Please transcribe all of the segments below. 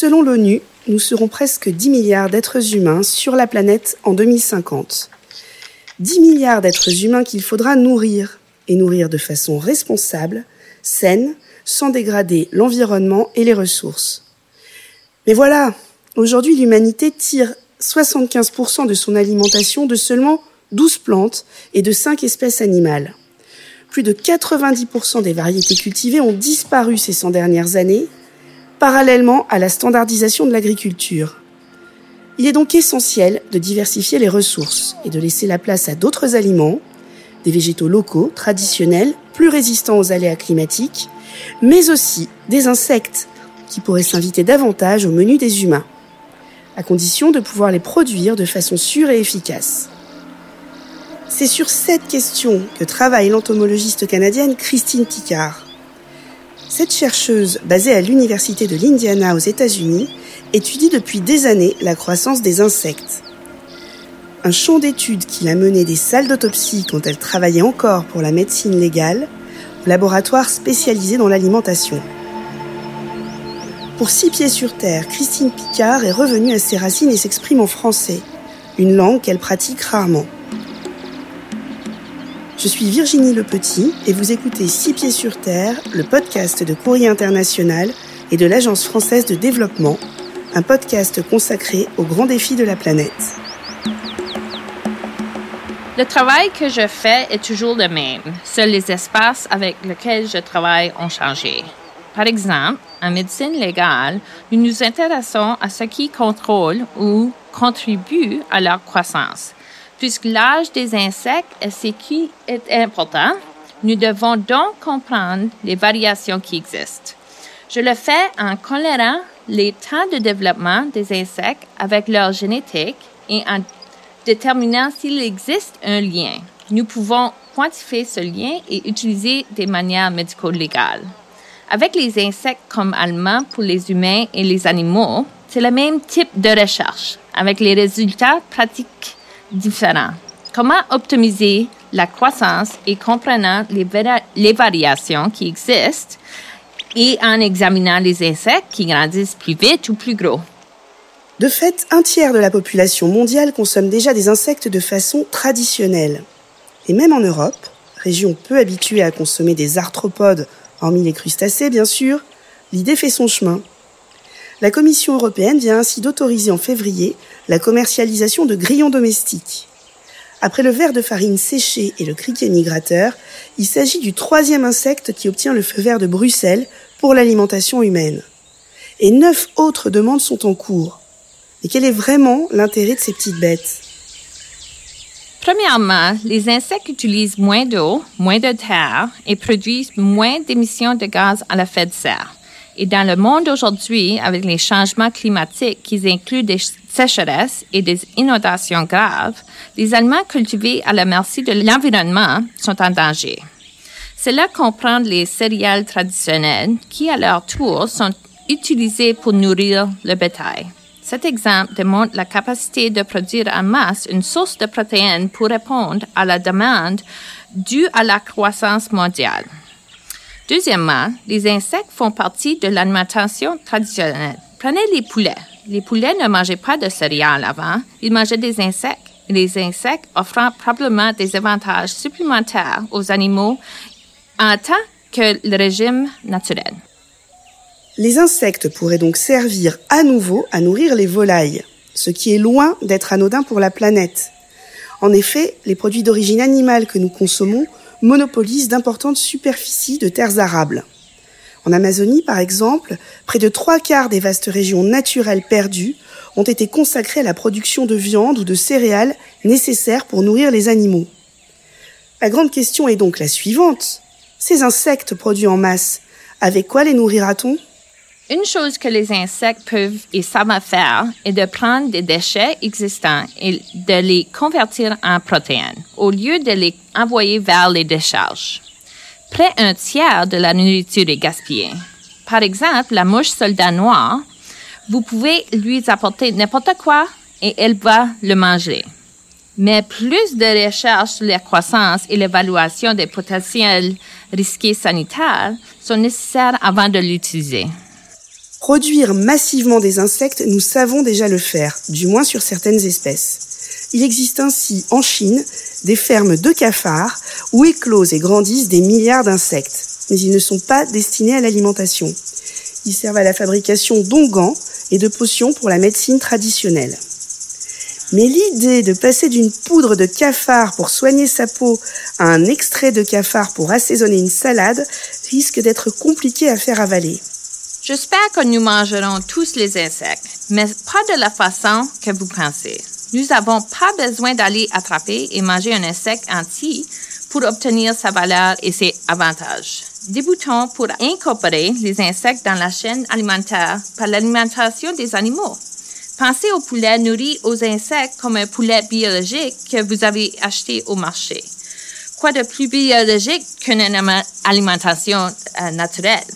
Selon l'ONU, nous serons presque 10 milliards d'êtres humains sur la planète en 2050. 10 milliards d'êtres humains qu'il faudra nourrir, et nourrir de façon responsable, saine, sans dégrader l'environnement et les ressources. Mais voilà, aujourd'hui l'humanité tire 75% de son alimentation de seulement 12 plantes et de 5 espèces animales. Plus de 90% des variétés cultivées ont disparu ces 100 dernières années, parallèlement à la standardisation de l'agriculture. Il est donc essentiel de diversifier les ressources et de laisser la place à d'autres aliments, des végétaux locaux, traditionnels, plus résistants aux aléas climatiques, mais aussi des insectes qui pourraient s'inviter davantage au menu des humains, à condition de pouvoir les produire de façon sûre et efficace. C'est sur cette question que travaille l'entomologiste canadienne Christine Picard. Cette chercheuse, basée à l'Université de l'Indiana aux États-Unis, étudie depuis des années la croissance des insectes. Un champ d'études qu'il a mené des salles d'autopsie quand elle travaillait encore pour la médecine légale, au laboratoire spécialisé dans l'alimentation. Pour Six pieds sur terre, Christine Picard est revenue à ses racines et s'exprime en français, une langue qu'elle pratique rarement. Je suis Virginie Le Petit et vous écoutez Six pieds sur terre, le podcast de Courrier International et de l'Agence française de développement, un podcast consacré aux grands défis de la planète. Le travail que je fais est toujours le même. Seuls les espaces avec lesquels je travaille ont changé. Par exemple, en médecine légale, nous nous intéressons à ce qui contrôle ou contribue à leur croissance Puisque l'âge des insectes est ce qui est important, nous devons donc comprendre les variations qui existent. Je le fais en colérant les temps de développement des insectes avec leur génétique et en déterminant s'il existe un lien. Nous pouvons quantifier ce lien et utiliser des manières médico-légales. Avec les insectes comme allemands pour les humains et les animaux, c'est le même type de recherche, avec les résultats pratiques différents. Comment optimiser la croissance et comprenant les, les variations qui existent et en examinant les insectes qui grandissent plus vite ou plus gros? De fait, un tiers de la population mondiale consomme déjà des insectes de façon traditionnelle. Et même en Europe, région peu habituée à consommer des arthropodes, hormis les crustacés bien sûr, l'idée fait son chemin. La Commission européenne vient ainsi d'autoriser en février la commercialisation de grillons domestiques. Après le ver de farine séché et le criquet migrateur, il s'agit du troisième insecte qui obtient le feu vert de Bruxelles pour l'alimentation humaine. Et neuf autres demandes sont en cours. Mais quel est vraiment l'intérêt de ces petites bêtes? Premièrement, les insectes utilisent moins d'eau, moins de terre et produisent moins d'émissions de gaz à l'effet de serre. Et dans le monde aujourd'hui, avec les changements climatiques qui incluent des sécheresses et des inondations graves, les aliments cultivés à la merci de l'environnement sont en danger. Cela comprend les céréales traditionnelles qui, à leur tour, sont utilisées pour nourrir le bétail. Cet exemple démontre la capacité de produire en masse une source de protéines pour répondre à la demande due à la croissance mondiale. Deuxièmement, les insectes font partie de l'alimentation traditionnelle. Prenez les poulets. Les poulets ne mangeaient pas de céréales avant, ils mangeaient des insectes. Les insectes offrant probablement des avantages supplémentaires aux animaux en tant que le régime naturel. Les insectes pourraient donc servir à nouveau à nourrir les volailles, ce qui est loin d'être anodin pour la planète. En effet, les produits d'origine animale que nous consommons monopolise d'importantes superficies de terres arables. En Amazonie, par exemple, près de trois quarts des vastes régions naturelles perdues ont été consacrées à la production de viande ou de céréales nécessaires pour nourrir les animaux. La grande question est donc la suivante. Ces insectes produits en masse, avec quoi les nourrira-t-on? Une chose que les insectes peuvent et savent faire est de prendre des déchets existants et de les convertir en protéines au lieu de les envoyer vers les décharges. Près un tiers de la nourriture est gaspillée. Par exemple, la mouche soldat noire, vous pouvez lui apporter n'importe quoi et elle va le manger. Mais plus de recherches sur la croissance et l'évaluation des potentiels risques sanitaires sont nécessaires avant de l'utiliser. Produire massivement des insectes, nous savons déjà le faire, du moins sur certaines espèces. Il existe ainsi en Chine des fermes de cafards où éclosent et grandissent des milliards d'insectes, mais ils ne sont pas destinés à l'alimentation. Ils servent à la fabrication d'onguents et de potions pour la médecine traditionnelle. Mais l'idée de passer d'une poudre de cafard pour soigner sa peau à un extrait de cafard pour assaisonner une salade risque d'être compliquée à faire avaler. J'espère que nous mangerons tous les insectes, mais pas de la façon que vous pensez. Nous n'avons pas besoin d'aller attraper et manger un insecte entier pour obtenir sa valeur et ses avantages. Débutons pour incorporer les insectes dans la chaîne alimentaire par l'alimentation des animaux. Pensez au poulet nourri aux insectes comme un poulet biologique que vous avez acheté au marché. Quoi de plus biologique qu'une alimentation euh, naturelle?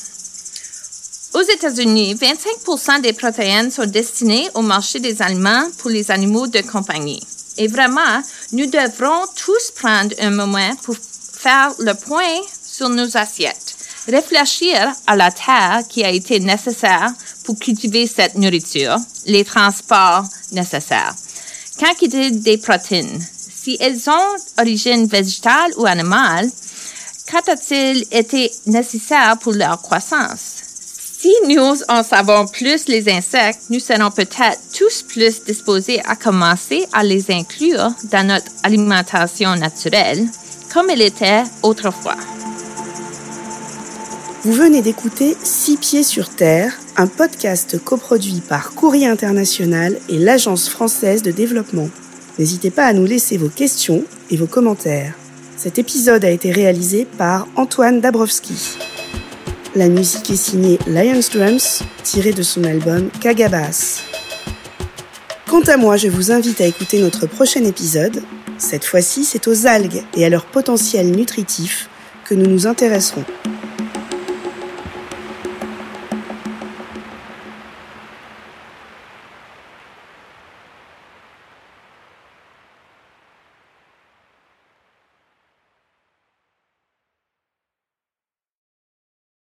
Aux États-Unis, 25% des protéines sont destinées au marché des aliments pour les animaux de compagnie. Et vraiment, nous devrons tous prendre un moment pour faire le point sur nos assiettes, réfléchir à la terre qui a été nécessaire pour cultiver cette nourriture, les transports nécessaires. Quantité des protéines. Si elles ont origine végétale ou animale, qu'a-t-il été nécessaire pour leur croissance? Si nous en savons plus les insectes, nous serons peut-être tous plus disposés à commencer à les inclure dans notre alimentation naturelle, comme elle était autrefois. Vous venez d'écouter Six pieds sur terre, un podcast coproduit par Courrier International et l'Agence française de développement. N'hésitez pas à nous laisser vos questions et vos commentaires. Cet épisode a été réalisé par Antoine Dabrowski. La musique est signée Lions Drums, tirée de son album Kagabas. Quant à moi, je vous invite à écouter notre prochain épisode. Cette fois-ci, c'est aux algues et à leur potentiel nutritif que nous nous intéresserons.